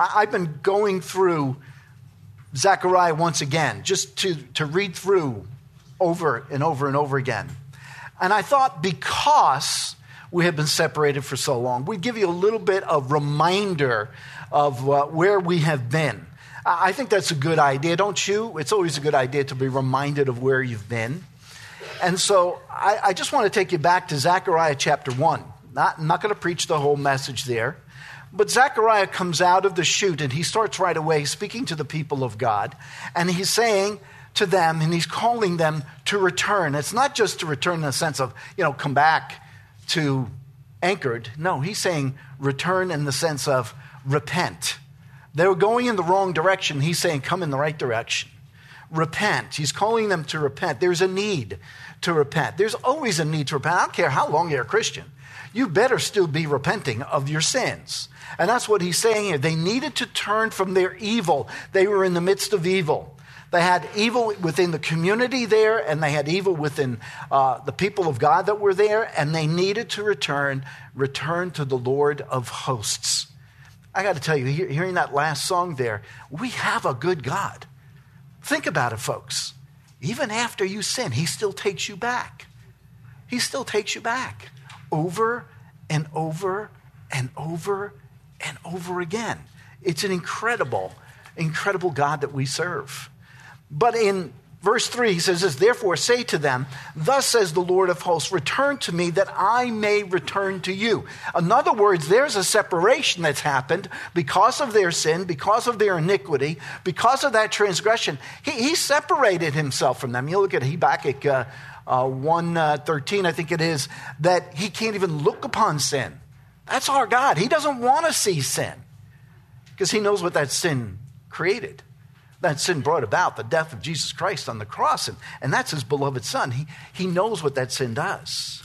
I, have been going through Zechariah once again, just to, to read through over and over and over again. And I thought because we have been separated for so long, we'd give you a little bit of reminder of uh, where we have been. I think that's a good idea, don't you? It's always a good idea to be reminded of where you've been. And so I, I just want to take you back to Zechariah chapter 1. Not, I'm not going to preach the whole message there. But Zechariah comes out of the chute and he starts right away speaking to the people of God. And he's saying to them, and he's calling them to return. It's not just to return in the sense of, you know, come back to anchored. No, he's saying return in the sense of repent. They were going in the wrong direction. He's saying, come in the right direction. Repent. He's calling them to repent. There's a need to repent. There's always a need to repent. I don't care how long you're a Christian. You better still be repenting of your sins. And that's what he's saying here. They needed to turn from their evil. They were in the midst of evil. They had evil within the community there, and they had evil within uh, the people of God that were there, and they needed to return, return to the Lord of hosts. I got to tell you, hearing that last song there, we have a good God. Think about it, folks. Even after you sin, He still takes you back. He still takes you back over and over and over and over again. It's an incredible, incredible God that we serve. But in verse 3, he says this Therefore, say to them, Thus says the Lord of hosts, return to me that I may return to you. In other words, there's a separation that's happened because of their sin, because of their iniquity, because of that transgression. He, he separated himself from them. You look at Habakkuk uh, uh, 113, uh, I think it is, that he can't even look upon sin. That's our God. He doesn't want to see sin because he knows what that sin created that sin brought about the death of Jesus Christ on the cross, and, and that's his beloved son. He, he knows what that sin does.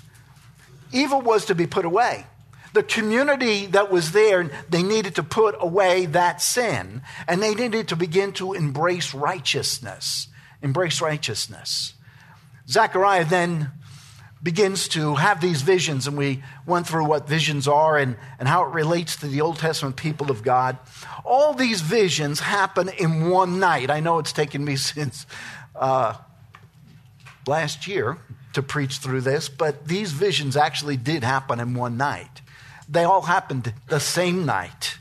Evil was to be put away. The community that was there, they needed to put away that sin, and they needed to begin to embrace righteousness. Embrace righteousness. Zechariah then begins to have these visions, and we went through what visions are and, and how it relates to the Old Testament people of God. All these visions happen in one night. I know it's taken me since uh, last year to preach through this, but these visions actually did happen in one night. They all happened the same night.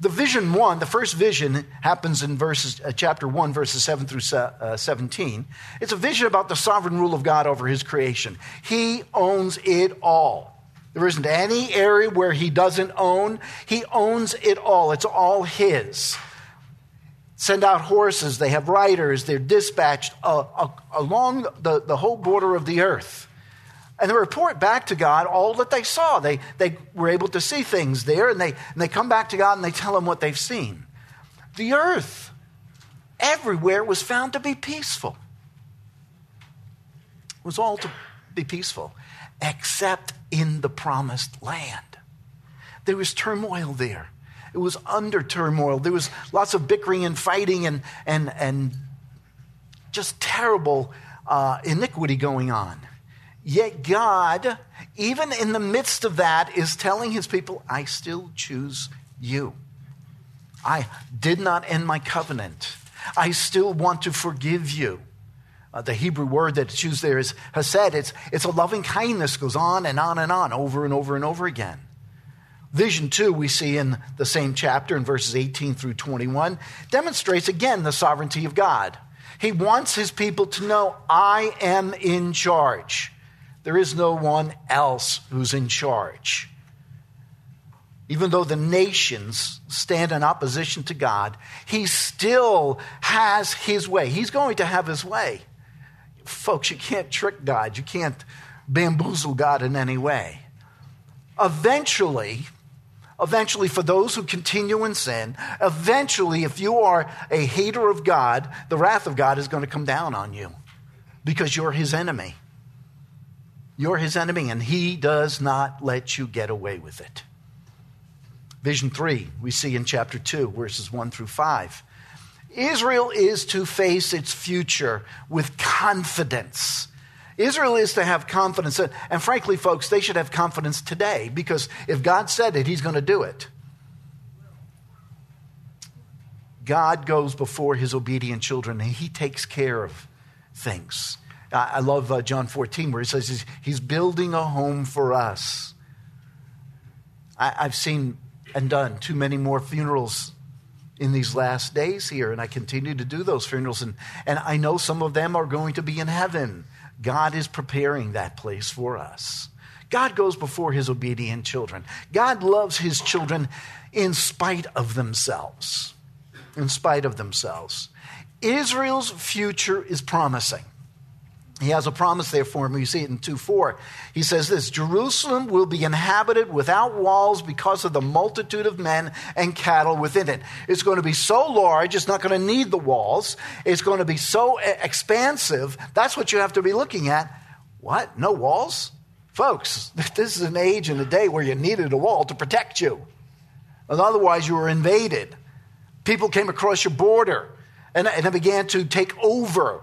The vision one, the first vision happens in verses, uh, chapter 1, verses 7 through uh, 17. It's a vision about the sovereign rule of God over his creation. He owns it all. There isn't any area where he doesn't own. He owns it all. It's all his. Send out horses, they have riders, they're dispatched uh, uh, along the, the whole border of the earth and they report back to God all that they saw. They, they were able to see things there, and they, and they come back to God and they tell him what they've seen. The earth, everywhere, was found to be peaceful. It was all to be peaceful, except in the promised land. There was turmoil there. It was under turmoil. There was lots of bickering and fighting and, and, and just terrible uh, iniquity going on. Yet God, even in the midst of that, is telling his people, I still choose you. I did not end my covenant. I still want to forgive you. Uh, the Hebrew word that's used there is hesed. It's, it's a loving kindness, goes on and on and on, over and over and over again. Vision 2, we see in the same chapter in verses 18 through 21, demonstrates again the sovereignty of God. He wants his people to know, I am in charge. There is no one else who's in charge. Even though the nations stand in opposition to God, he still has his way. He's going to have his way. Folks, you can't trick God, you can't bamboozle God in any way. Eventually, eventually, for those who continue in sin, eventually, if you are a hater of God, the wrath of God is going to come down on you because you're his enemy. You're his enemy, and he does not let you get away with it. Vision 3, we see in chapter 2, verses 1 through 5. Israel is to face its future with confidence. Israel is to have confidence. And frankly, folks, they should have confidence today because if God said it, He's going to do it. God goes before his obedient children and he takes care of things. I love uh, John 14 where he says he's, he's building a home for us. I, I've seen and done too many more funerals in these last days here, and I continue to do those funerals. And, and I know some of them are going to be in heaven. God is preparing that place for us. God goes before his obedient children. God loves his children in spite of themselves. In spite of themselves. Israel's future is promising. He has a promise there for him. You see it in 2 4. He says this Jerusalem will be inhabited without walls because of the multitude of men and cattle within it. It's going to be so large, it's not going to need the walls. It's going to be so expansive. That's what you have to be looking at. What? No walls? Folks, this is an age and a day where you needed a wall to protect you. Otherwise, you were invaded. People came across your border and, and began to take over.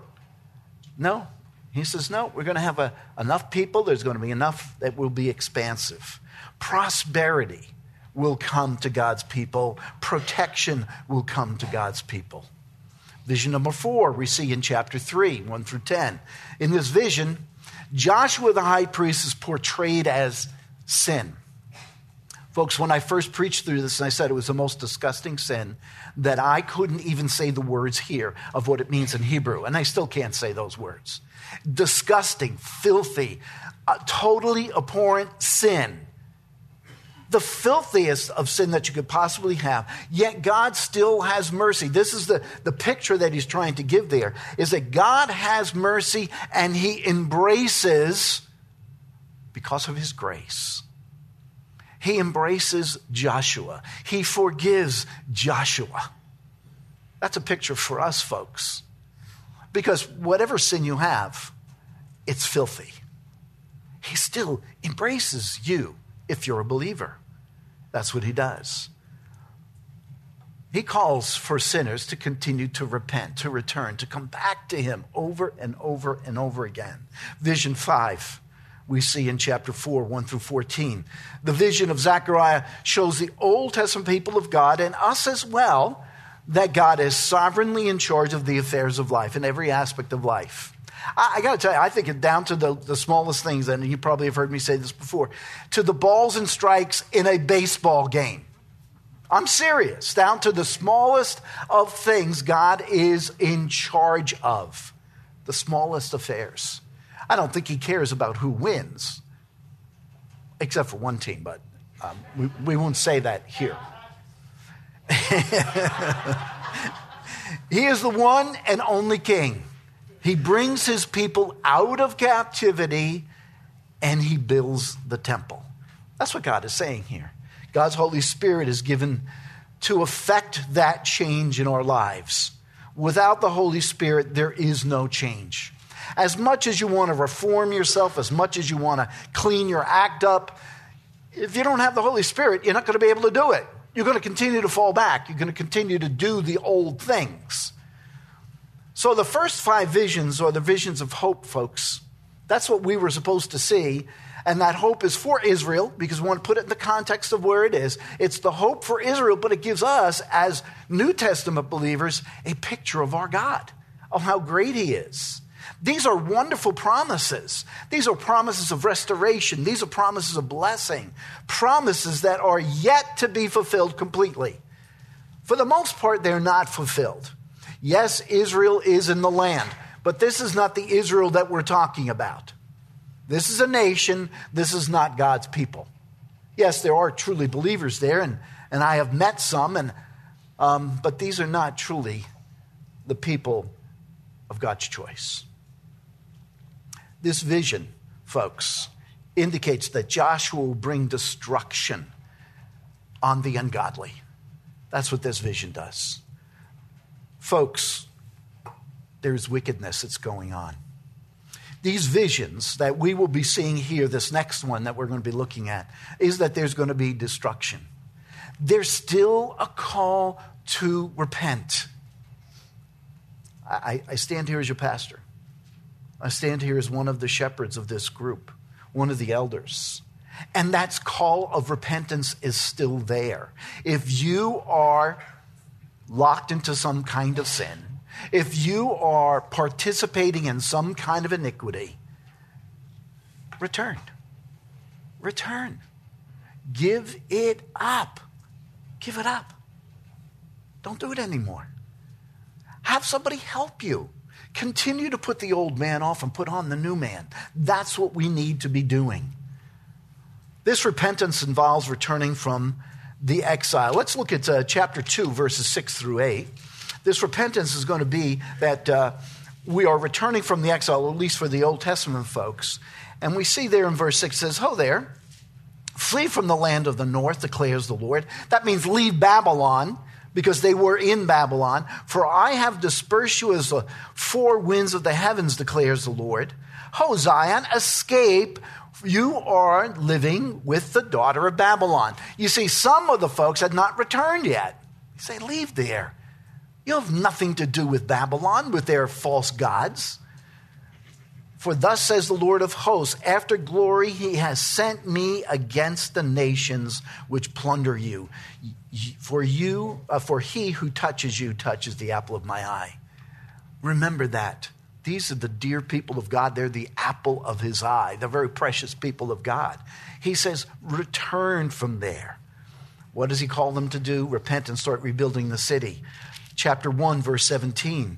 No. He says, no, we're going to have a, enough people. There's going to be enough that will be expansive. Prosperity will come to God's people, protection will come to God's people. Vision number four, we see in chapter 3, 1 through 10. In this vision, Joshua the high priest is portrayed as sin. Folks, when I first preached through this, and I said it was the most disgusting sin, that I couldn't even say the words here of what it means in Hebrew, and I still can't say those words. Disgusting, filthy, uh, totally abhorrent sin the filthiest of sin that you could possibly have. Yet God still has mercy. This is the, the picture that he's trying to give there is that God has mercy and he embraces because of his grace. He embraces Joshua. He forgives Joshua. That's a picture for us, folks. Because whatever sin you have, it's filthy. He still embraces you if you're a believer. That's what he does. He calls for sinners to continue to repent, to return, to come back to him over and over and over again. Vision 5, we see in chapter 4, 1 through 14. The vision of Zechariah shows the Old Testament people of God and us as well that God is sovereignly in charge of the affairs of life in every aspect of life. I, I got to tell you, I think it down to the, the smallest things, and you probably have heard me say this before, to the balls and strikes in a baseball game. I'm serious. Down to the smallest of things, God is in charge of. The smallest affairs. I don't think He cares about who wins, except for one team, but um, we, we won't say that here. he is the one and only King. He brings his people out of captivity and he builds the temple. That's what God is saying here. God's Holy Spirit is given to effect that change in our lives. Without the Holy Spirit, there is no change. As much as you want to reform yourself, as much as you want to clean your act up, if you don't have the Holy Spirit, you're not going to be able to do it. You're going to continue to fall back. You're going to continue to do the old things. So the first five visions are the visions of hope, folks. That's what we were supposed to see. And that hope is for Israel because we want to put it in the context of where it is. It's the hope for Israel, but it gives us, as New Testament believers, a picture of our God, of how great He is. These are wonderful promises. These are promises of restoration. These are promises of blessing, promises that are yet to be fulfilled completely. For the most part, they're not fulfilled. Yes, Israel is in the land, but this is not the Israel that we're talking about. This is a nation, this is not God's people. Yes, there are truly believers there, and, and I have met some, and, um, but these are not truly the people of God's choice. This vision, folks, indicates that Joshua will bring destruction on the ungodly. That's what this vision does. Folks, there's wickedness that's going on. These visions that we will be seeing here, this next one that we're going to be looking at, is that there's going to be destruction. There's still a call to repent. I, I stand here as your pastor. I stand here as one of the shepherds of this group, one of the elders. And that call of repentance is still there. If you are locked into some kind of sin, if you are participating in some kind of iniquity, return. Return. Give it up. Give it up. Don't do it anymore. Have somebody help you. Continue to put the old man off and put on the new man. That's what we need to be doing. This repentance involves returning from the exile. Let's look at uh, chapter 2, verses 6 through 8. This repentance is going to be that uh, we are returning from the exile, at least for the Old Testament folks. And we see there in verse 6 says, Ho there, flee from the land of the north, declares the Lord. That means leave Babylon because they were in Babylon. For I have dispersed you as the four winds of the heavens, declares the Lord. Ho, Zion, escape you are living with the daughter of Babylon. You see, some of the folks had not returned yet. Say, leave there. You have nothing to do with Babylon, with their false gods. For thus says the Lord of hosts, after glory he has sent me against the nations which plunder you. For you, uh, for he who touches you touches the apple of my eye. Remember that. These are the dear people of God. They're the apple of his eye, the very precious people of God. He says, return from there. What does he call them to do? Repent and start rebuilding the city. Chapter 1, verse 17.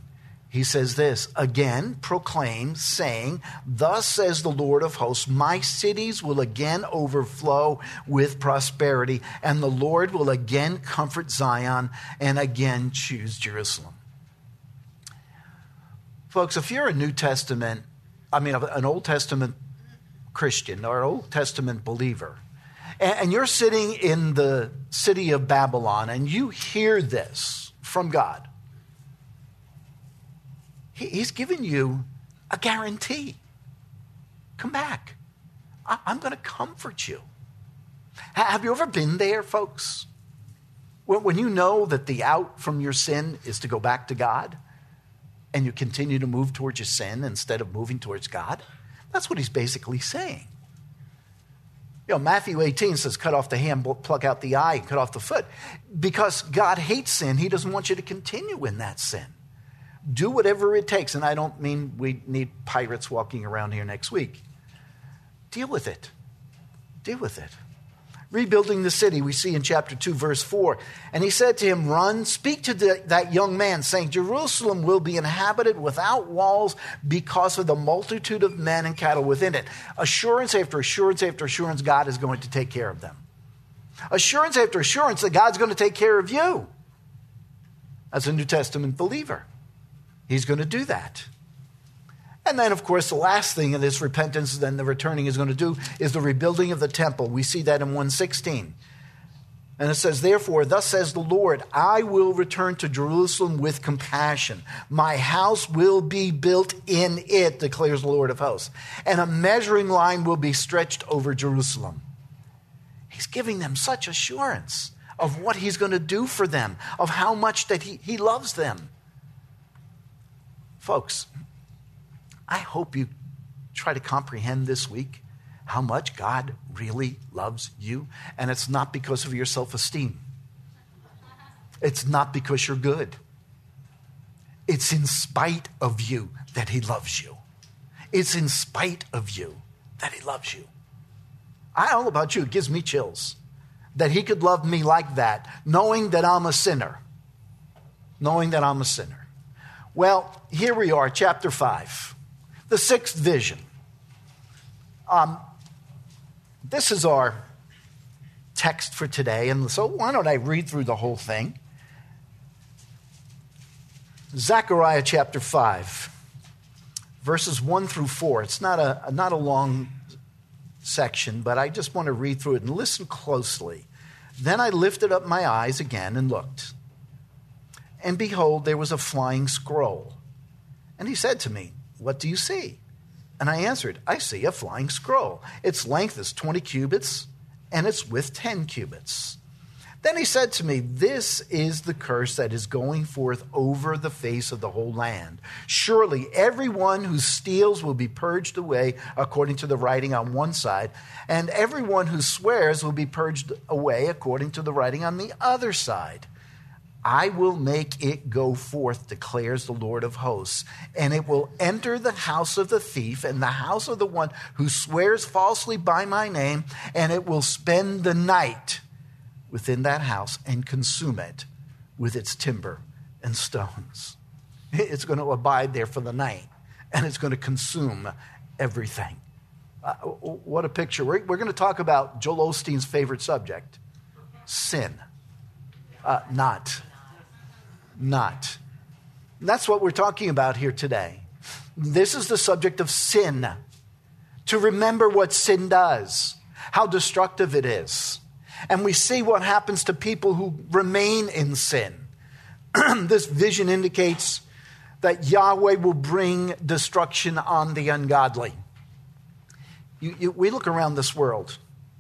He says this again, proclaim, saying, Thus says the Lord of hosts, my cities will again overflow with prosperity, and the Lord will again comfort Zion and again choose Jerusalem. Folks, if you're a New Testament, I mean, an Old Testament Christian or Old Testament believer, and you're sitting in the city of Babylon and you hear this from God, He's given you a guarantee. Come back. I'm going to comfort you. Have you ever been there, folks? When you know that the out from your sin is to go back to God? and you continue to move towards your sin instead of moving towards God? That's what he's basically saying. You know, Matthew 18 says, cut off the hand, pluck out the eye, and cut off the foot. Because God hates sin, he doesn't want you to continue in that sin. Do whatever it takes. And I don't mean we need pirates walking around here next week. Deal with it. Deal with it rebuilding the city, we see in chapter 2, verse 4. And he said to him, Run, speak to the, that young man, saying, Jerusalem will be inhabited without walls because of the multitude of men and cattle within it. Assurance after assurance after assurance, God is going to take care of them. Assurance after assurance that God's going to take care of you as a New Testament believer. He's going to do that. And then, of course, the last thing in this repentance, then the returning is going to do, is the rebuilding of the temple. We see that in 116. And it says, Therefore, thus says the Lord, I will return to Jerusalem with compassion. My house will be built in it, declares the Lord of hosts. And a measuring line will be stretched over Jerusalem. He's giving them such assurance of what he's going to do for them, of how much that he, he loves them. Folks, I hope you try to comprehend this week how much God really loves you. And it's not because of your self esteem, it's not because you're good. It's in spite of you that He loves you. It's in spite of you that He loves you. I don't know about you, it gives me chills that He could love me like that, knowing that I'm a sinner. Knowing that I'm a sinner. Well, here we are, chapter 5. The sixth vision. Um, this is our text for today, and so why don't I read through the whole thing? Zechariah chapter 5, verses 1 through 4. It's not a, not a long section, but I just want to read through it and listen closely. Then I lifted up my eyes again and looked. And behold, there was a flying scroll. And he said to me, what do you see? And I answered, I see a flying scroll. Its length is 20 cubits, and its width 10 cubits. Then he said to me, This is the curse that is going forth over the face of the whole land. Surely everyone who steals will be purged away according to the writing on one side, and everyone who swears will be purged away according to the writing on the other side. I will make it go forth, declares the Lord of hosts, and it will enter the house of the thief and the house of the one who swears falsely by my name, and it will spend the night within that house and consume it with its timber and stones. It's going to abide there for the night, and it's going to consume everything. Uh, what a picture. We're, we're, going to talk about Joel Osteen's favorite subject sin. Uh, not. Not. That's what we're talking about here today. This is the subject of sin. To remember what sin does, how destructive it is. And we see what happens to people who remain in sin. this vision indicates that Yahweh will bring destruction on the ungodly. You, you, we look around this world.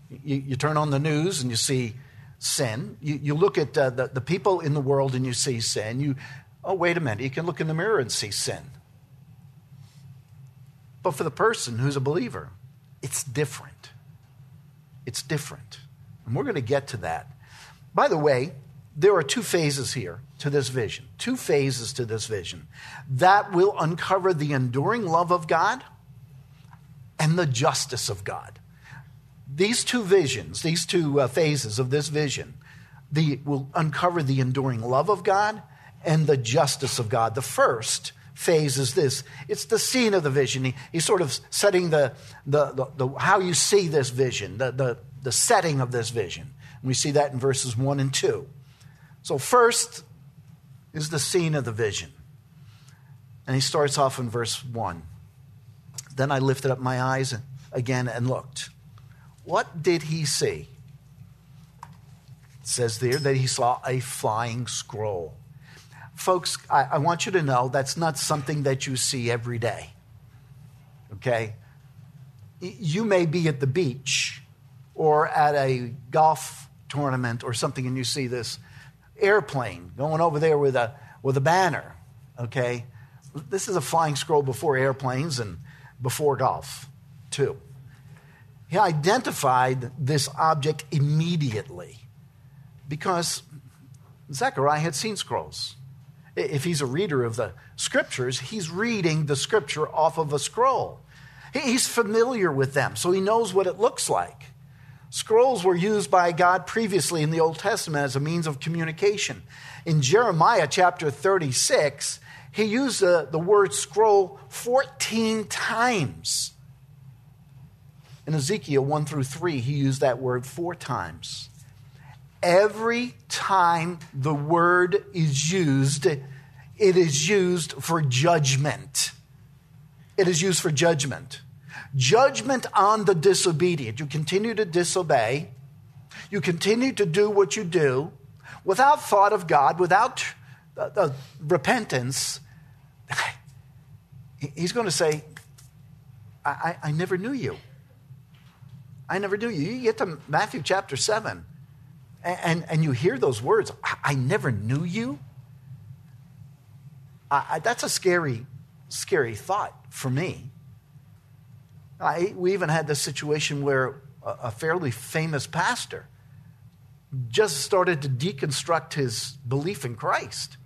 You, you, turn on the news and you see sin. You, you look at uh, the, the people in the world and you see sin. You, oh, wait a minute, you can look in the mirror and see sin. But for the person who's a believer, it's different. It's different. And we're going to get to that. By the way, there are two phases here to this vision, two phases to this vision that will uncover the enduring love of God and the justice of God. These two visions, these two uh, phases of this vision, the, will uncover the enduring love of God and the justice of God. The first phase is this it's the scene of the vision. He, he's sort of setting the, the, the, the, how you see this vision, the, the, the setting of this vision. And we see that in verses 1 and 2. So, first is the scene of the vision. And he starts off in verse 1. Then I lifted up my eyes again and looked. What did he see? It says there that he saw a flying scroll. Folks, I, I want you to know that's not something that you see every day. Okay? You may be at the beach or at a golf tournament or something and you see this airplane going over there with a, with a banner. Okay? This is a flying scroll before airplanes and before golf, too. He identified this object immediately because Zechariah had seen scrolls. If he's a reader of the scriptures, he's reading the scripture off of a scroll. He's familiar with them, so he knows what it looks like. Scrolls were used by God previously in the Old Testament as a means of communication. In Jeremiah chapter 36, he used the, the word scroll 14 times. In Ezekiel 1 through 3, he used that word four times. Every time the word is used, it is used for judgment. It is used for judgment. Judgment on the disobedient. You continue to disobey, you continue to do what you do without thought of God, without uh, uh, repentance, he's going to say, I, I, I never knew you. I never knew you. You get to Matthew chapter 7, and, and, and you hear those words, I, I never knew you. I, that's a scary, scary thought for me. I, we even had this situation where a, a fairly famous pastor just started to deconstruct his belief in Christ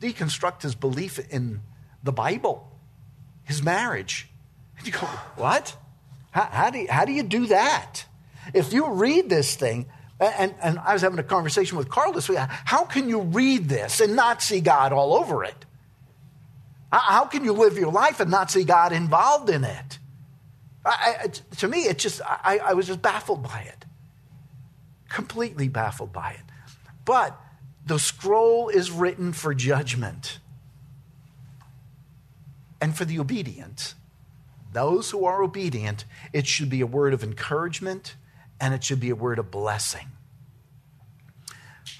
deconstruct his belief in the Bible, his marriage. And you go, what? How, how, do, you, how do you do that? If you read this thing, and, and I was having a conversation with Carl this week, how can you read this and not see God all over it? How can you live your life and not see God involved in it? I, I, to me, it just I, I was just baffled by it, completely baffled by it. But the scroll is written for judgment and for the obedient. Those who are obedient, it should be a word of encouragement and it should be a word of blessing.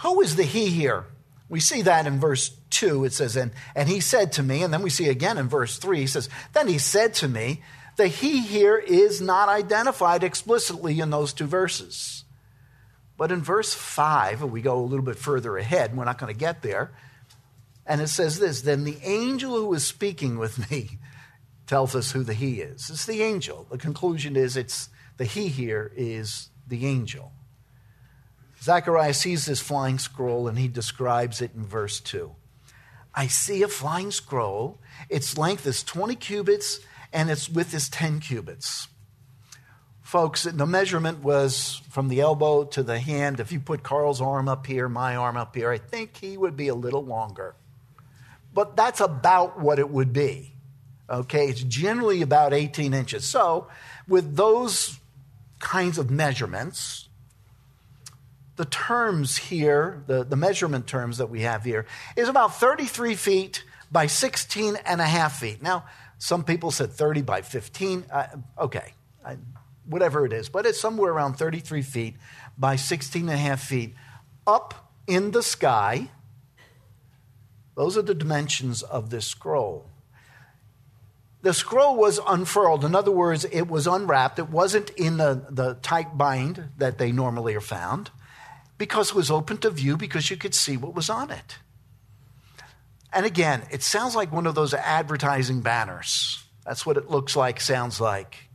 Who is the he here? We see that in verse 2. It says, and, and he said to me, and then we see again in verse 3, he says, Then he said to me, the he here is not identified explicitly in those two verses. But in verse 5, we go a little bit further ahead, we're not going to get there. And it says this Then the angel who was speaking with me tells us who the he is. It's the angel. The conclusion is it's the he here is the angel. Zechariah sees this flying scroll and he describes it in verse 2. I see a flying scroll. Its length is 20 cubits and its width is 10 cubits. Folks, the measurement was from the elbow to the hand. If you put Carl's arm up here, my arm up here, I think he would be a little longer. But that's about what it would be. Okay, it's generally about 18 inches. So, with those kinds of measurements, the terms here, the, the measurement terms that we have here, is about 33 feet by 16 and a half feet. Now, some people said 30 by 15. Uh, okay, I, whatever it is, but it's somewhere around 33 feet by 16 and a half feet up in the sky. Those are the dimensions of this scroll. The scroll was unfurled. In other words, it was unwrapped. It wasn't in the, the tight bind that they normally are found because it was open to view because you could see what was on it. And again, it sounds like one of those advertising banners. That's what it looks like, sounds like.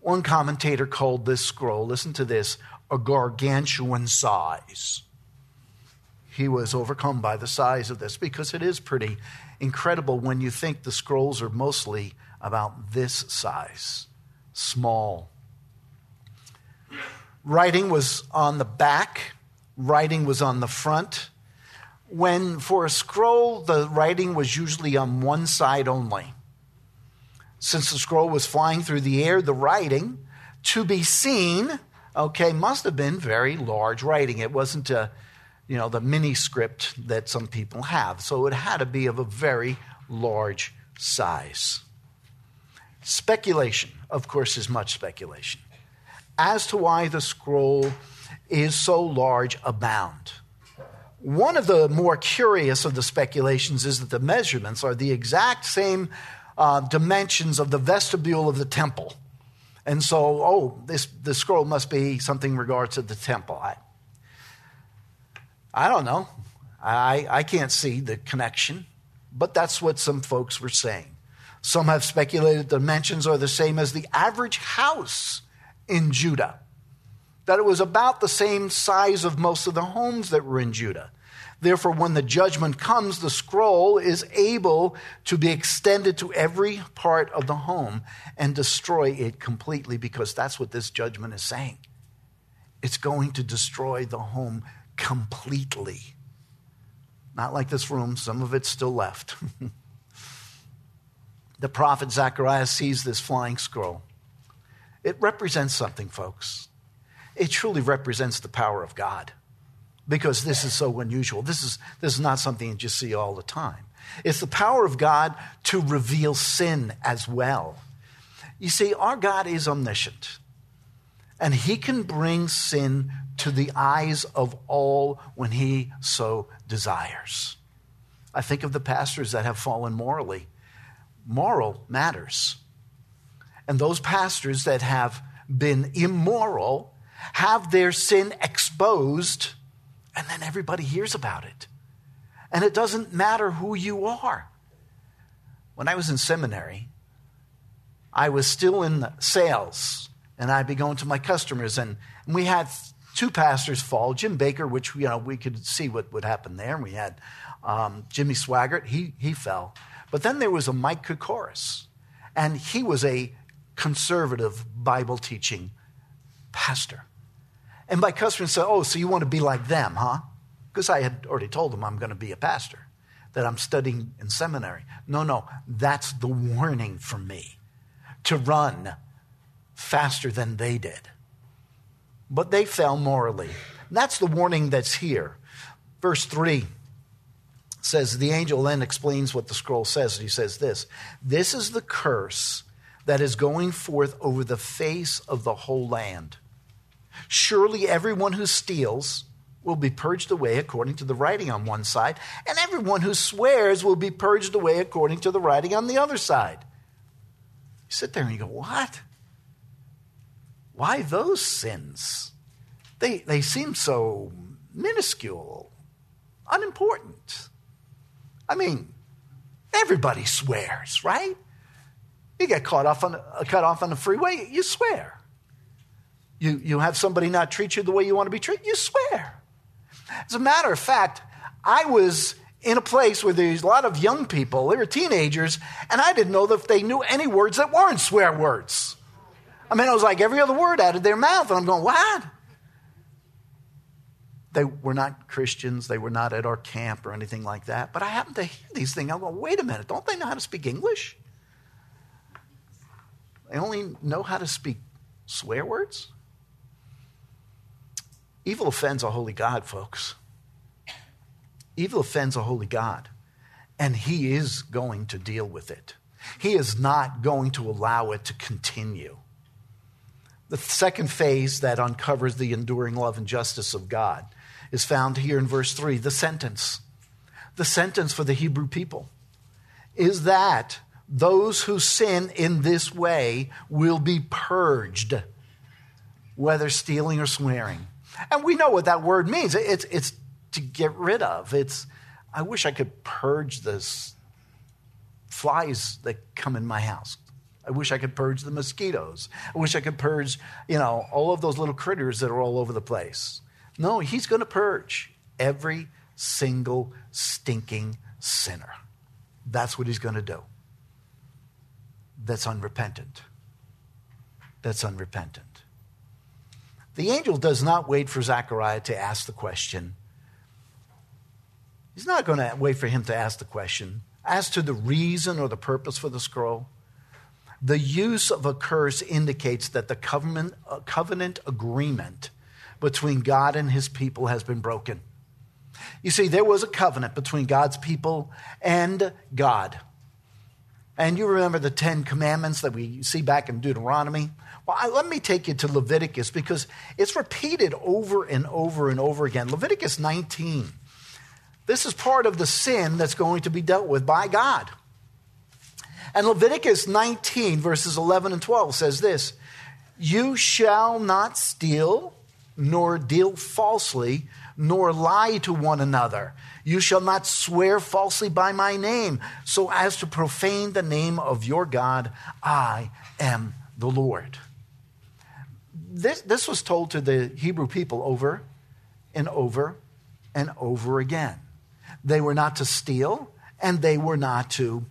One commentator called this scroll, listen to this, a gargantuan size. He was overcome by the size of this because it is pretty incredible when you think the scrolls are mostly about this size small. Writing was on the back, writing was on the front. When for a scroll, the writing was usually on one side only. Since the scroll was flying through the air, the writing to be seen, okay, must have been very large writing. It wasn't a, you know, the mini script that some people have. So it had to be of a very large size. Speculation, of course, is much speculation as to why the scroll is so large abound. One of the more curious of the speculations is that the measurements are the exact same uh, dimensions of the vestibule of the temple. And so, oh, this, the scroll must be something in regards to the temple. I, I don't know. I, I can't see the connection, but that's what some folks were saying. Some have speculated the dimensions are the same as the average house in Judah, that it was about the same size of most of the homes that were in Judah. Therefore, when the judgment comes, the scroll is able to be extended to every part of the home and destroy it completely because that's what this judgment is saying. It's going to destroy the home completely. Not like this room, some of it's still left. the prophet Zechariah sees this flying scroll. It represents something, folks. It truly represents the power of God because this is so unusual. This is, this is not something you just see all the time. It's the power of God to reveal sin as well. You see, our God is omniscient, and He can bring sin to the eyes of all when He so desires. I think of the pastors that have fallen morally. Moral matters. And those pastors that have been immoral have their sin exposed and then everybody hears about it. And it doesn't matter who you are. When I was in seminary, I was still in sales, and I'd be going to my customers, and, and we had two pastors fall. Jim Bakker, which you know we could see what would happen there, and we had um, Jimmy Swaggart, he he fell. But then there was a Mike Kokoris, and he was a conservative Bible teaching pastor. And my customers said, Oh, so you want to be like them, huh? Because I had already told them I'm going to be a pastor, that I'm studying in seminary. No, no, that's the warning for me to run faster than they did. But they fell morally. That's the warning that's here. Verse 3 says, The angel then explains what the scroll says. and He says this This is the curse that is going forth over the face of the whole land. Surely everyone who steals will be purged away according to the writing on one side, and everyone who swears will be purged away according to the writing on the other side. You sit there and you go, What? Why those sins? They, they seem so minuscule, unimportant. I mean, everybody swears, right? You get caught off on, a cut off on the freeway, you swear. You, you have somebody not treat you the way you want to be treated, you swear. As a matter of fact, I was in a place where there's a lot of young people, they were teenagers, and I didn't know if they knew any words that weren't swear words. I mean, it was like every other word out of their mouth, and I'm going, what? They were not Christians, they were not at our camp or anything like that, but I happened to hear these things. I'm going, wait a minute, don't they know how to speak English? They only know how to speak swear words? Evil offends a holy God, folks. Evil offends a holy God, and He is going to deal with it. He is not going to allow it to continue. The second phase that uncovers the enduring love and justice of God is found here in verse 3 the sentence. The sentence for the Hebrew people is that those who sin in this way will be purged, whether stealing or swearing. And we know what that word means. It's, it's to get rid of. It's, I wish I could purge the flies that come in my house. I wish I could purge the mosquitoes. I wish I could purge, you know, all of those little critters that are all over the place. No, he's going to purge every single stinking sinner. That's what he's going to do. That's unrepentant. That's unrepentant. The angel does not wait for Zechariah to ask the question. He's not going to wait for him to ask the question as to the reason or the purpose for the scroll. The use of a curse indicates that the covenant, uh, covenant agreement between God and his people has been broken. You see, there was a covenant between God's people and God. And you remember the Ten Commandments that we see back in Deuteronomy? Well, I, let me take you to Leviticus because it's repeated over and over and over again. Leviticus 19. This is part of the sin that's going to be dealt with by God. And Leviticus 19, verses 11 and 12 says this You shall not steal, nor deal falsely, nor lie to one another. You shall not swear falsely by my name, so as to profane the name of your God. I am the Lord this, this was told to the Hebrew people over and over and over again. They were not to steal and they were not to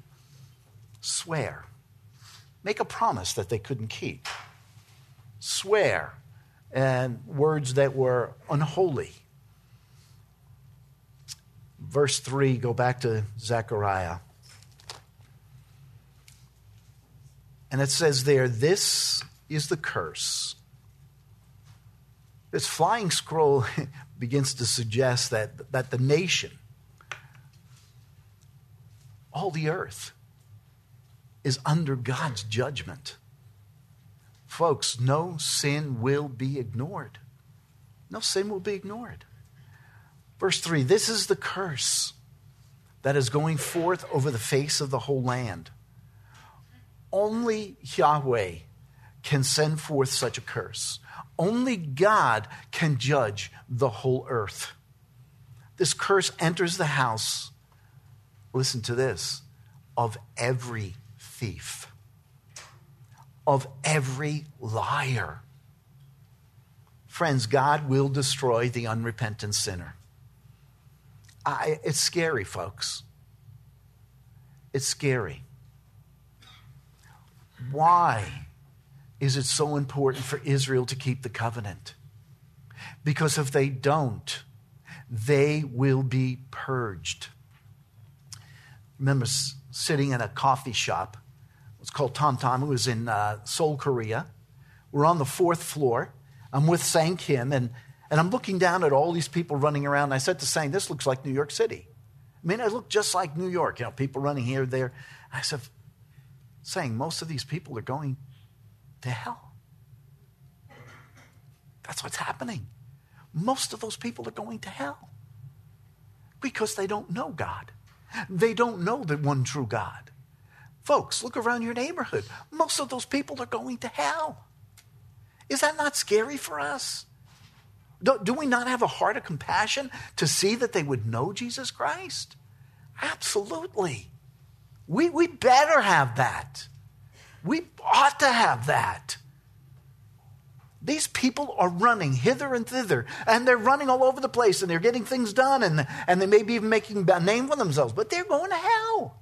swear. Make a promise that they couldn't keep. Swear and words that were unholy. Verse 3, go back to Zechariah. And it says there, This is the curse this flying scroll begins to suggest that, that the nation, all the earth, is under God's judgment. Folks, no sin will be ignored. No sin will be ignored. Verse 3 This is the curse that is going forth over the face of the whole land. Only Yahweh can send forth such a curse. Only God can judge the whole earth. This curse enters the house, listen to this, of every thief, of every liar. Friends, God will destroy the unrepentant sinner. I, it's scary, folks. It's scary. Why? is it so important for Israel to keep the covenant? Because if they don't, they will be purged. remember sitting in a coffee shop. It's called Tom Tom. It was in uh, Seoul, Korea. We're on the fourth floor. I'm with Sang Kim, and, and I'm looking down at all these people running around. And I said to Sang, This looks like New York City. I mean, it looked just like New York, you know, people running here, there. I said, Sang, most of these people are going to hell. That's what's happening. Most of those people are going to hell because they don't know God. They don't know the one true God. Folks, look around your neighborhood. Most of those people are going to hell. Is that not scary for us? Do, do, we not have a heart of compassion to see that they would know Jesus Christ? Absolutely. We, we better have that. We ought to have that. These people are running hither and thither, and they're running all over the place, and they're getting things done, and, and they may be even making a name for themselves, but they're going to hell.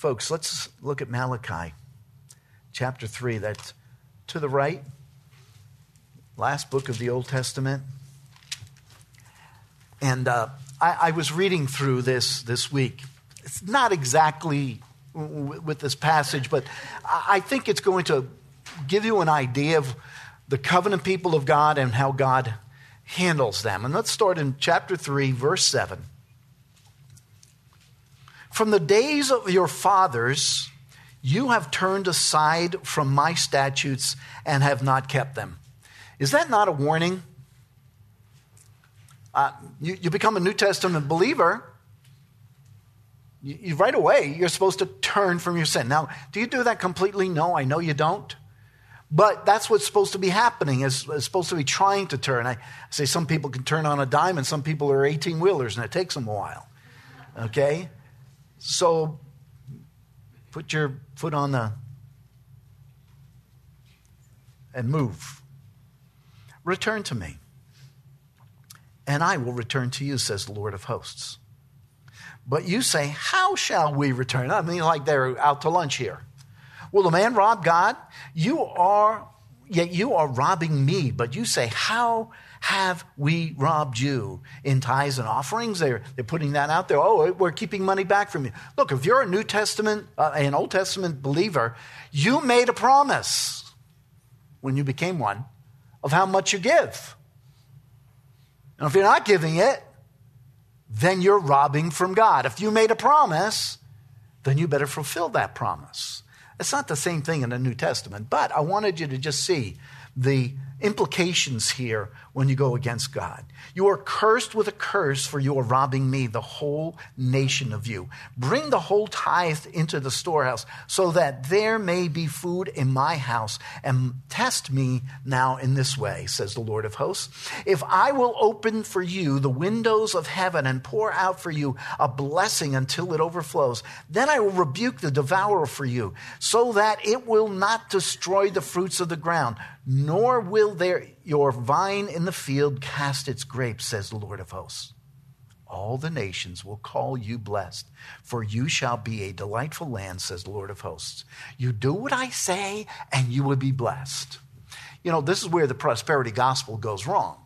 Folks, let's look at Malachi chapter 3. That's to the right, last book of the Old Testament. And uh, I, I was reading through this this week. It's not exactly with this passage, but I think it's going to give you an idea of the covenant people of God and how God handles them. And let's start in chapter 3, verse 7. From the days of your fathers, you have turned aside from my statutes and have not kept them. Is that not a warning? Uh, you, you, become a New Testament believer, you, you, right away, you're supposed to turn from your sin. Now, do you do that completely? No, I know you don't. But that's what's supposed to be happening, is, is supposed to be trying to turn. I say some people can turn on a dime, and some people are 18 wheelers, and it takes them a while. Okay? So put your foot on the and move. Return to me, and I will return to you, says the Lord of hosts. But you say, How shall we return? I mean, like they're out to lunch here. Will a man rob God? You are, yet you are robbing me. But you say, How have we robbed you in tithes and offerings? They're, they're putting that out there. Oh, we're keeping money back from you. Look, if you're a New Testament, uh, an Old Testament believer, you made a promise when you became one of how much you give. And if you're not giving it, then you're robbing from God. If you made a promise, then you better fulfill that promise. It's not the same thing in the New Testament, but I wanted you to just see the implications here when you go against God. You are cursed with a curse, for you are robbing me, the whole nation of you. Bring the whole tithe into the storehouse, so that there may be food in my house, and test me now in this way, says the Lord of hosts. If I will open for you the windows of heaven and pour out for you a blessing until it overflows, then I will rebuke the devourer for you, so that it will not destroy the fruits of the ground, nor will there your vine in the field cast its grapes, says the Lord of hosts. All the nations will call you blessed, for you shall be a delightful land, says the Lord of hosts. You do what I say, and you will be blessed. You know, this is where the prosperity gospel goes wrong.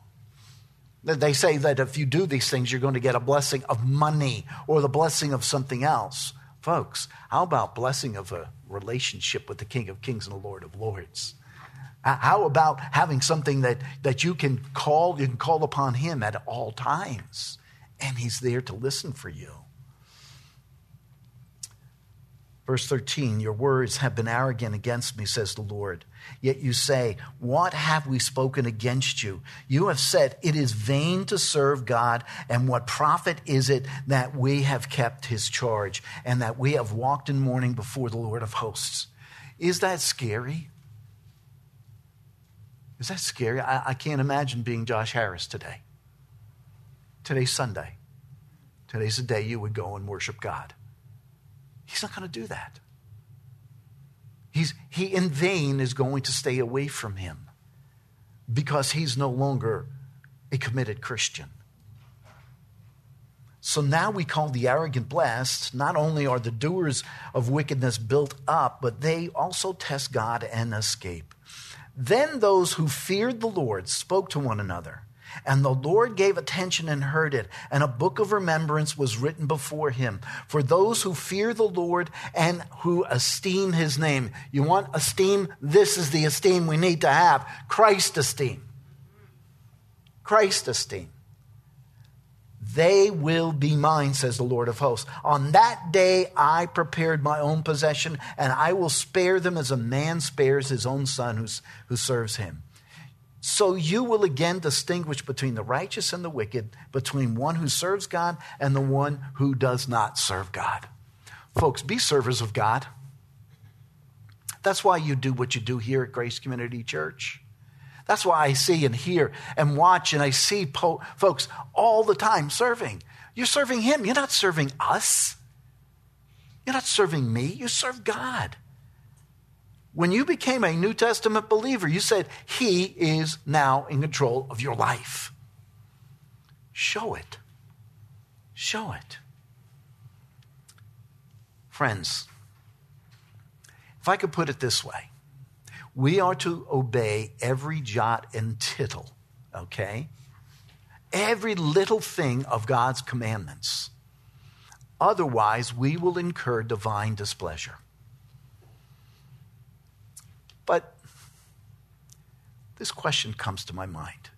They say that if you do these things, you're going to get a blessing of money or the blessing of something else. Folks, how about blessing of a relationship with the King of Kings and the Lord of Lords? How about having something that, that you can call, you can call upon him at all times, and he's there to listen for you. Verse 13, your words have been arrogant against me, says the Lord. Yet you say, What have we spoken against you? You have said, It is vain to serve God, and what profit is it that we have kept his charge, and that we have walked in mourning before the Lord of hosts? Is that scary? Is that scary? I, I can't imagine being Josh Harris today. Today's Sunday. Today's the day you would go and worship God. He's not going to do that. He's, he in vain is going to stay away from him because he's no longer a committed Christian. So now we call the arrogant blessed. Not only are the doers of wickedness built up, but they also test God and escape. Then those who feared the Lord spoke to one another. And the Lord gave attention and heard it, and a book of remembrance was written before him for those who fear the Lord and who esteem his name. You want esteem? This is the esteem we need to have Christ esteem. Christ esteem. They will be mine, says the Lord of hosts. On that day I prepared my own possession, and I will spare them as a man spares his own son who's, who serves him. So you will again distinguish between the righteous and the wicked, between one who serves God and the one who does not serve God. Folks, be servers of God. That's why you do what you do here at Grace Community Church. That's why I see and hear and watch and I see po- folks all the time serving. You're serving Him, you're not serving us. You're not serving me, you serve God. When you became a New Testament believer, you said, He is now in control of your life. Show it. Show it. Friends, if I could put it this way, we are to obey every jot and tittle, okay? Every little thing of God's commandments. Otherwise, we will incur divine displeasure. But this question comes to my mind.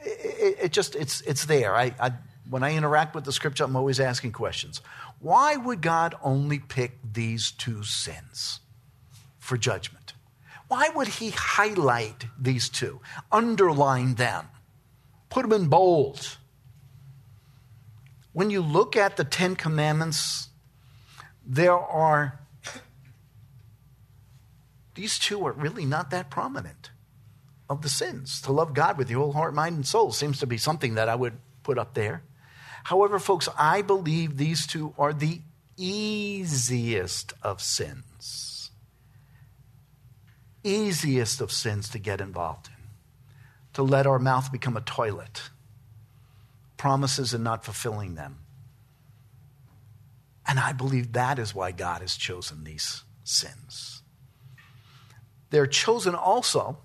It, it, just, it's, it's there. I, I, when I interact with the scripture, I'm always asking questions. Why would God only pick these two sins for judgment? Why would He highlight these two, underline them, put them in bold? When you look at the Ten Commandments, there are these two are really not that prominent of the sins. To love God with your whole heart, mind, and soul seems to be something that I would put up there. However, folks, I believe these two are the easiest of sins. Easiest of sins to get involved in. To let our mouth become a toilet. Promises and not fulfilling them. And I believe that is why God has chosen these sins. They're chosen also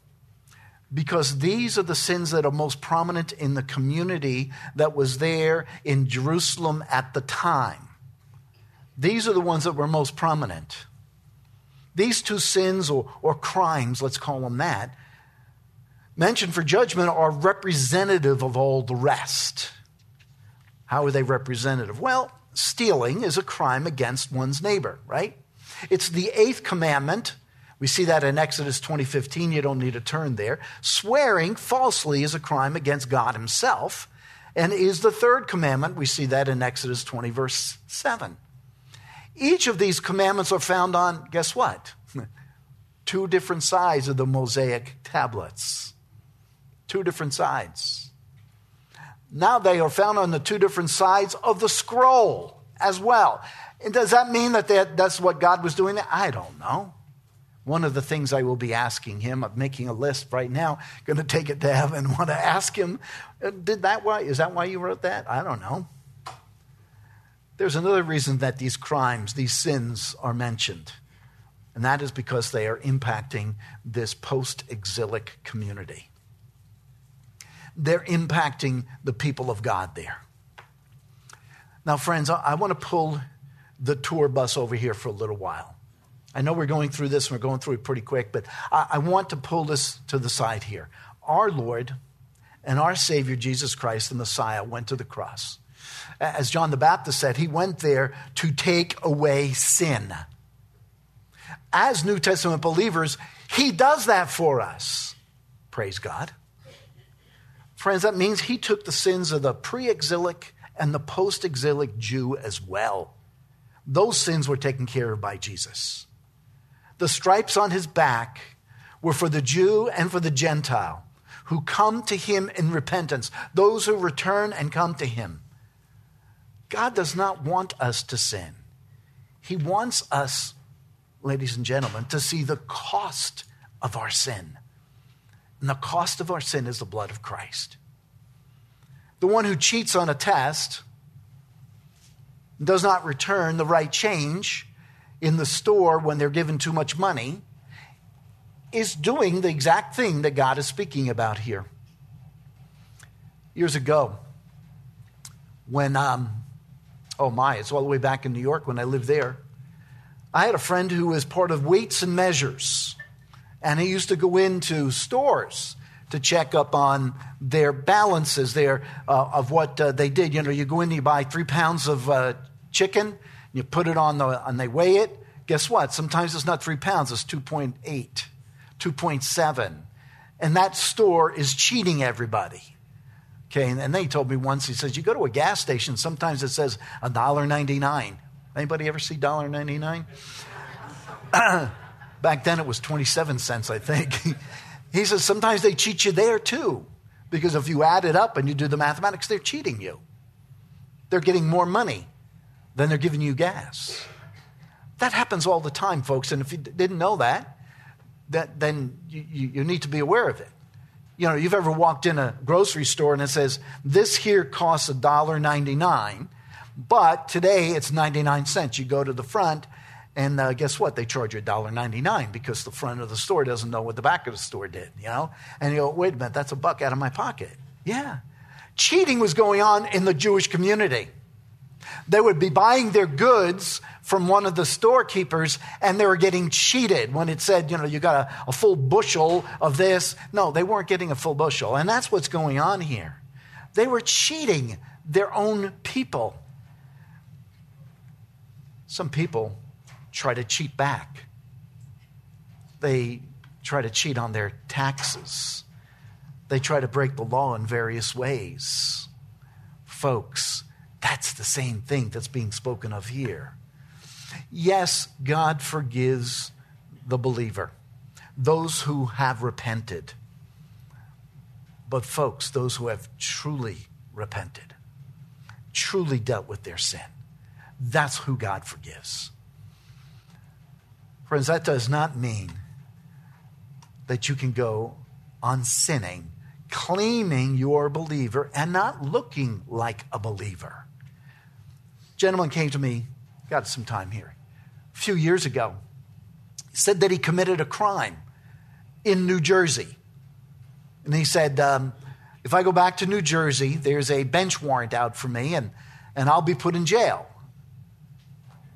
because these are the sins that are most prominent in the community that was there in Jerusalem at the time. These are the ones that were most prominent. These two sins or, or crimes, let's call them that, mentioned for judgment are representative of all the rest. How are they representative? Well, stealing is a crime against one's neighbor, right? It's the eighth commandment we see that in Exodus 20:15, you don't need to turn there. Swearing falsely is a crime against God himself and is the third commandment. We see that in Exodus 20 verse 7. Each of these commandments are found on guess what? Two different sides of the Mosaic tablets. Two different sides. Now they are found on the two different sides of the scroll as well. And does that mean that that's what God was doing? I don't know. One of the things I will be asking him, I'm making a list right now, going to take it to heaven, want to ask him, did that why, is that why you wrote that? I don't know. There's another reason that these crimes, these sins are mentioned, and that is because they are impacting this post exilic community. They're impacting the people of God there. Now, friends, I want to pull the tour bus over here for a little while. I know we're going through this and we're going through it pretty quick, but I, I want to pull this to the side here. Our Lord and our Savior, Jesus Christ, the Messiah, went to the cross. As John the Baptist said, he went there to take away sin. As New Testament believers, he does that for us. Praise God. Friends, that means he took the sins of the pre exilic and the post exilic Jew as well. Those sins were taken care of by Jesus. The stripes on his back were for the Jew and for the Gentile who come to him in repentance, those who return and come to him. God does not want us to sin. He wants us, ladies and gentlemen, to see the cost of our sin. And the cost of our sin is the blood of Christ. The one who cheats on a test does not return the right change in the store when they're given too much money is doing the exact thing that God is speaking about here. Years ago, when, um, oh my, it's all the way back in New York when I lived there, I had a friend who was part of Weights and Measures, and he used to go into stores to check up on their balances there uh, of what uh, they did. You know, you go in, you buy three pounds of uh, chicken, you put it on the, and they weigh it. Guess what? Sometimes it's not three pounds, it's 2.8, 2.7. And that store is cheating everybody. Okay, and, and they told me once, he says, you go to a gas station, sometimes it says $1.99. Anybody ever see $1.99? Back then it was 27 cents, I think. he says, sometimes they cheat you there too. Because if you add it up and you do the mathematics, they're cheating you. They're getting more money than they're giving you gas. That happens all the time, folks. And if you didn't know that, that then you, you need to be aware of it. You know, you've ever walked in a grocery store and it says, this here costs $1.99, but today it's 99 cents. You go to the front and uh, guess what? They charge you $1.99 because the front of the store doesn't know what the back of the store did, you know? And you go, wait a minute, that's a buck out of my pocket. Yeah. Cheating was going on in the Jewish community. They would be buying their goods from one of the storekeepers and they were getting cheated when it said, you know, you got a, a full bushel of this. No, they weren't getting a full bushel. And that's what's going on here. They were cheating their own people. Some people try to cheat back. They try to cheat on their taxes. They try to break the law in various ways. Folks, that's the same thing that's being spoken of here. Yes, God forgives the believer, those who have repented. But, folks, those who have truly repented, truly dealt with their sin, that's who God forgives. Friends, that does not mean that you can go on sinning, claiming you're a believer and not looking like a believer. Gentleman came to me, got some time here, a few years ago. He said that he committed a crime in New Jersey. And he said, um, if I go back to New Jersey, there's a bench warrant out for me and, and I'll be put in jail.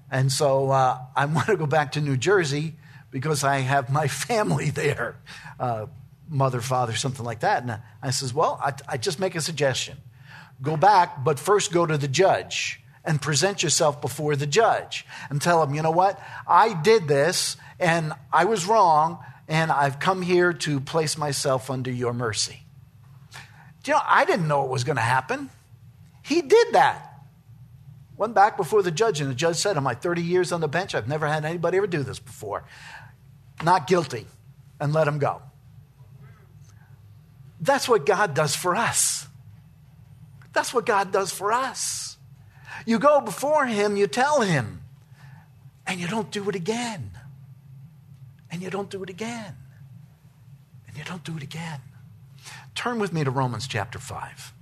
And so uh, I want to go back to New Jersey because I have my family there, uh, mother, father, something like that. And I says, well, I, I just make a suggestion. Go back, but first go to the judge and present yourself before the judge and tell him, you know what? I did this and I was wrong and I've come here to place myself under your mercy. Do you know, I didn't know it was going to happen. He did that. Went back before the judge, and the judge said, In my 30 years on the bench, I've never had anybody ever do this before. Not guilty, and let him go. That's what God does for us. That's what God does for us. You go before Him, you tell Him, and you don't do it again. And you don't do it again. And you don't do it again. Turn with me to Romans chapter 5.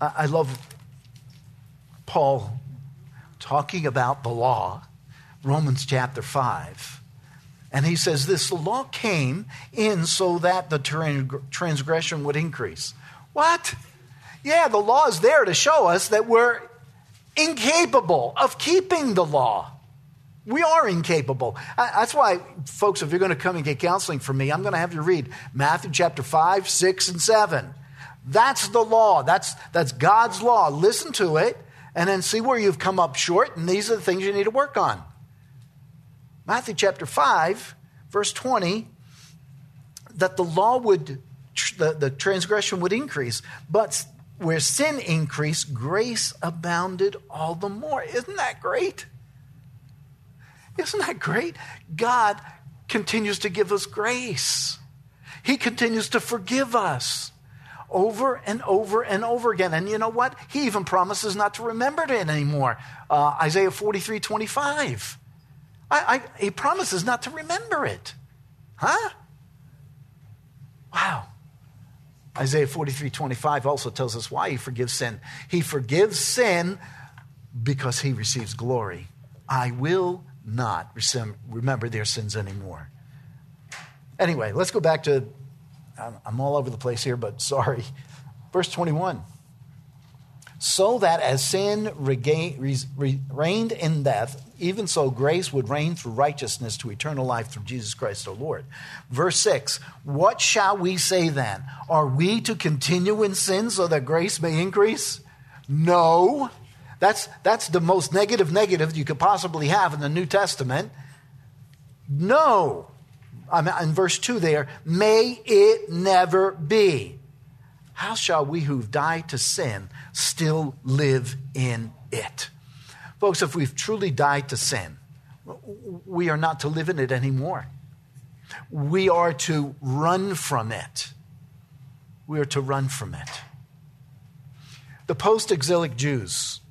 I love Paul talking about the law, Romans chapter 5. And he says this law came in so that the transgression would increase. What? Yeah, the law is there to show us that we're incapable of keeping the law. We are incapable. That's why, folks, if you're going to come and get counseling from me, I'm going to have you read Matthew chapter 5, 6, and 7. That's the law. That's, that's God's law. Listen to it and then see where you've come up short, and these are the things you need to work on. Matthew chapter 5, verse 20, that the law would, the, the transgression would increase, but where sin increased, grace abounded all the more. Isn't that great? Isn't that great? God continues to give us grace. He continues to forgive us over and over and over again. And you know what? He even promises not to remember it anymore. Uh, Isaiah 43 25. I, I, he promises not to remember it. Huh? Wow. Isaiah 43 25 also tells us why he forgives sin. He forgives sin because he receives glory. I will not remember their sins anymore. Anyway, let's go back to I'm all over the place here, but sorry. Verse 21 So that as sin reigned in death, even so grace would reign through righteousness to eternal life through Jesus Christ our Lord. Verse 6 What shall we say then? Are we to continue in sin so that grace may increase? No. That's, that's the most negative negative you could possibly have in the New Testament. No in verse 2 there, may it never be. How shall we who've died to sin still live in it? Folks, if we've truly died to sin, we are not to live in it anymore. We are to run from it. We are to run from it. The post exilic Jews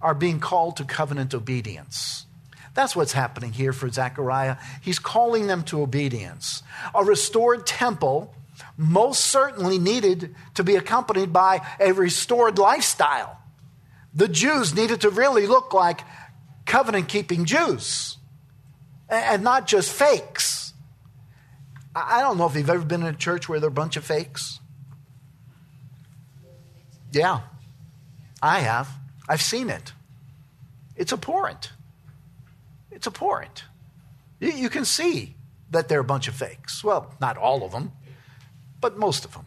are being called to covenant obedience. That's what's happening here for Zechariah. He's calling them to obedience. A restored temple most certainly needed to be accompanied by a restored lifestyle. The Jews needed to really look like covenant keeping Jews and not just fakes. I don't know if you've ever been in a church where there are a bunch of fakes. Yeah, I have. I've seen it. It's abhorrent. It's abhorrent. You, can see that they're a bunch of fakes. Well, not all of them, but most of them.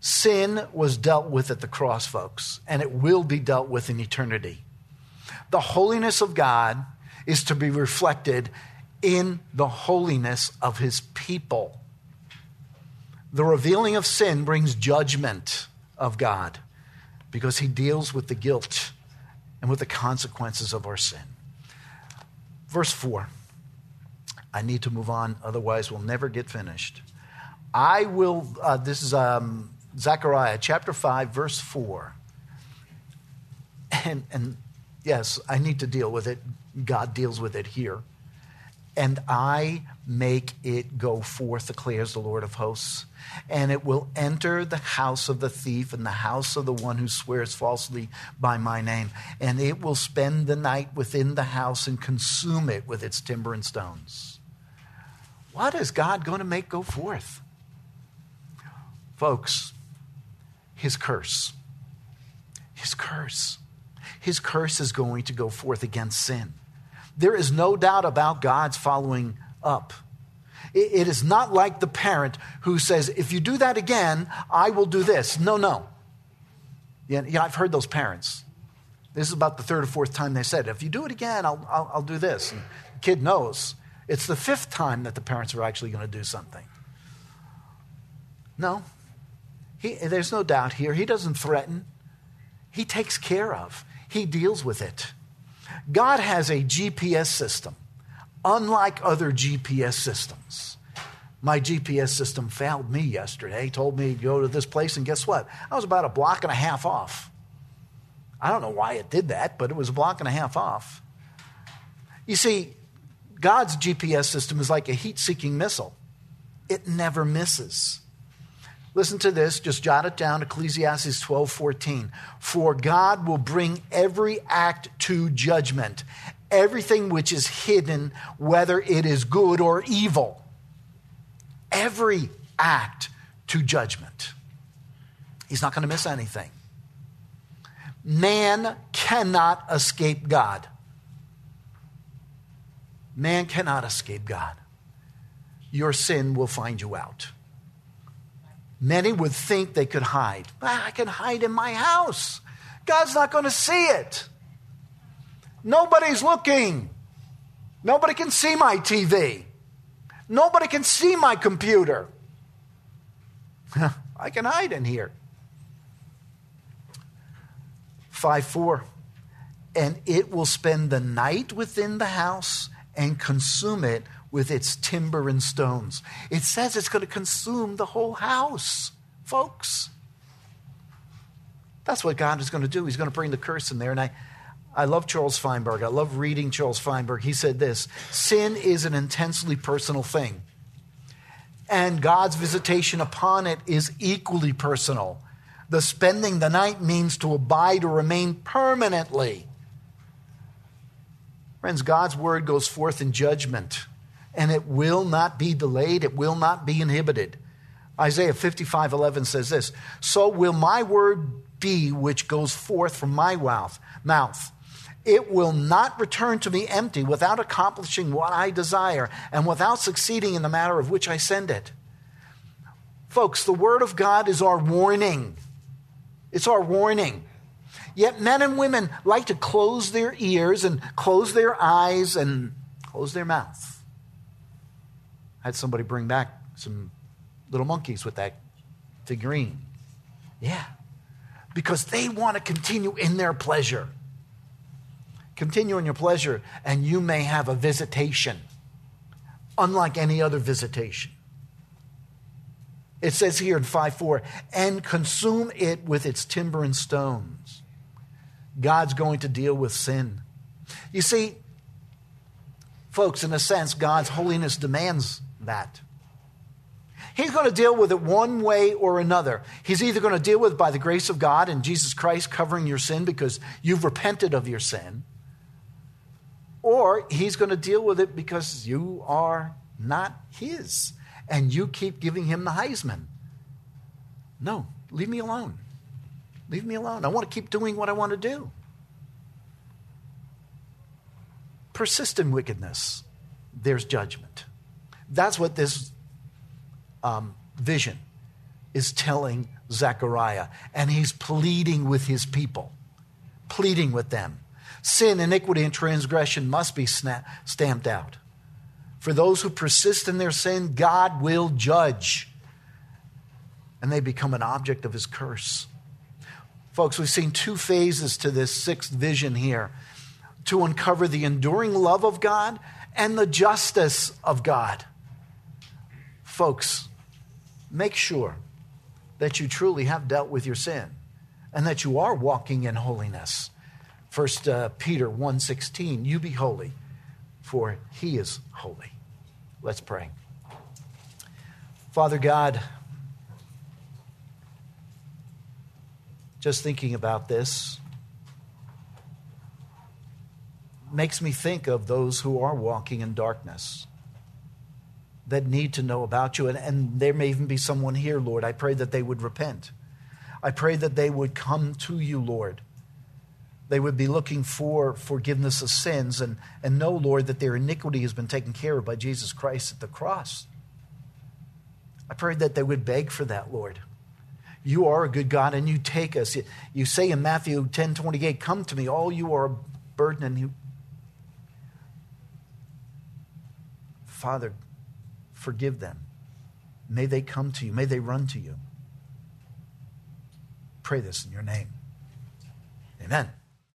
Sin was dealt with at the cross, folks, and it will be dealt with in eternity. The holiness of God is to be reflected in the holiness of his people. The revealing of sin brings judgment of God because he deals with the guilt and with the consequences of our sin. Verse 4. I need to move on, otherwise, we'll never get finished. I will, uh, this is um, Zechariah chapter 5, verse 4. And, and yes, I need to deal with it. God deals with it here. And I make it go forth, declares the Lord of hosts. And it will enter the house of the thief and the house of the one who swears falsely by my name. And it will spend the night within the house and consume it with its timber and stones. What is God going to make go forth? Folks, his curse. His curse. His curse is going to go forth against sin. There is no doubt about God's following up. It is not like the parent who says, if you do that again, I will do this. No, no. Yeah, yeah I've heard those parents. This is about the third or fourth time they said, if you do it again, I'll, I'll, I'll do this. And the kid knows. It's the fifth time that the parents are actually going to do something. No. He, there's no doubt here. He doesn't threaten, he takes care of, he deals with it. God has a GPS system, unlike other GPS systems. My GPS system failed me yesterday, told me to go to this place, and guess what? I was about a block and a half off. I don't know why it did that, but it was a block and a half off. You see, God's GPS system is like a heat seeking missile, it never misses. Listen to this, just jot it down Ecclesiastes 12 14. For God will bring every act to judgment, everything which is hidden, whether it is good or evil. Every act to judgment. He's not going to miss anything. Man cannot escape God. Man cannot escape God. Your sin will find you out. Many would think they could hide. I can hide in my house. God's not going to see it. Nobody's looking. Nobody can see my TV. Nobody can see my computer. I can hide in here. 5 4. And it will spend the night within the house and consume it with its timber and stones. It says it's going to consume the whole house, folks. That's what God is going to do. He's going to bring the curse in there. And I, I love Charles Feinberg. I love reading Charles Feinberg. He said this Sin is an intensely personal thing, and God's visitation upon it is equally personal. The spending the night means to abide or remain permanently. Friends, God's word goes forth in judgment and it will not be delayed, it will not be inhibited. Isaiah 55 11 says this So will my word be which goes forth from my mouth. It will not return to me empty without accomplishing what I desire and without succeeding in the matter of which I send it. Folks, the word of God is our warning. It's our warning. Yet men and women like to close their ears and close their eyes and close their mouth. I had somebody bring back some little monkeys with that figurine. Yeah. Because they want to continue in their pleasure. Continue in your pleasure, and you may have a visitation, unlike any other visitation. It says here in 5 4, and consume it with its timber and stones. God's going to deal with sin. You see, folks, in a sense, God's holiness demands that. He's going to deal with it one way or another. He's either going to deal with it by the grace of God and Jesus Christ covering your sin because you've repented of your sin, or he's going to deal with it because you are not his and you keep giving him the Heisman. No, leave me alone. Leave me alone. I want to keep doing what I want to do. Persist in wickedness, there's judgment. That's what this um, vision is telling Zechariah. And he's pleading with his people, pleading with them. Sin, iniquity, and transgression must be sna- stamped out. For those who persist in their sin, God will judge. And they become an object of his curse. Folks, we've seen two phases to this sixth vision here to uncover the enduring love of God and the justice of God. Folks, make sure that you truly have dealt with your sin and that you are walking in holiness. First uh, Peter 1:16, you be holy, for he is holy. Let's pray. Father God, just thinking about this makes me think of those who are walking in darkness that need to know about you. And, and there may even be someone here, Lord. I pray that they would repent. I pray that they would come to you, Lord. They would be looking for forgiveness of sins and, and know, Lord, that their iniquity has been taken care of by Jesus Christ at the cross. I pray that they would beg for that, Lord. You are a good God and you take us. You say in Matthew 10 28, Come to me, all you are burdened and you. Father, forgive them. May they come to you. May they run to you. Pray this in your name. Amen.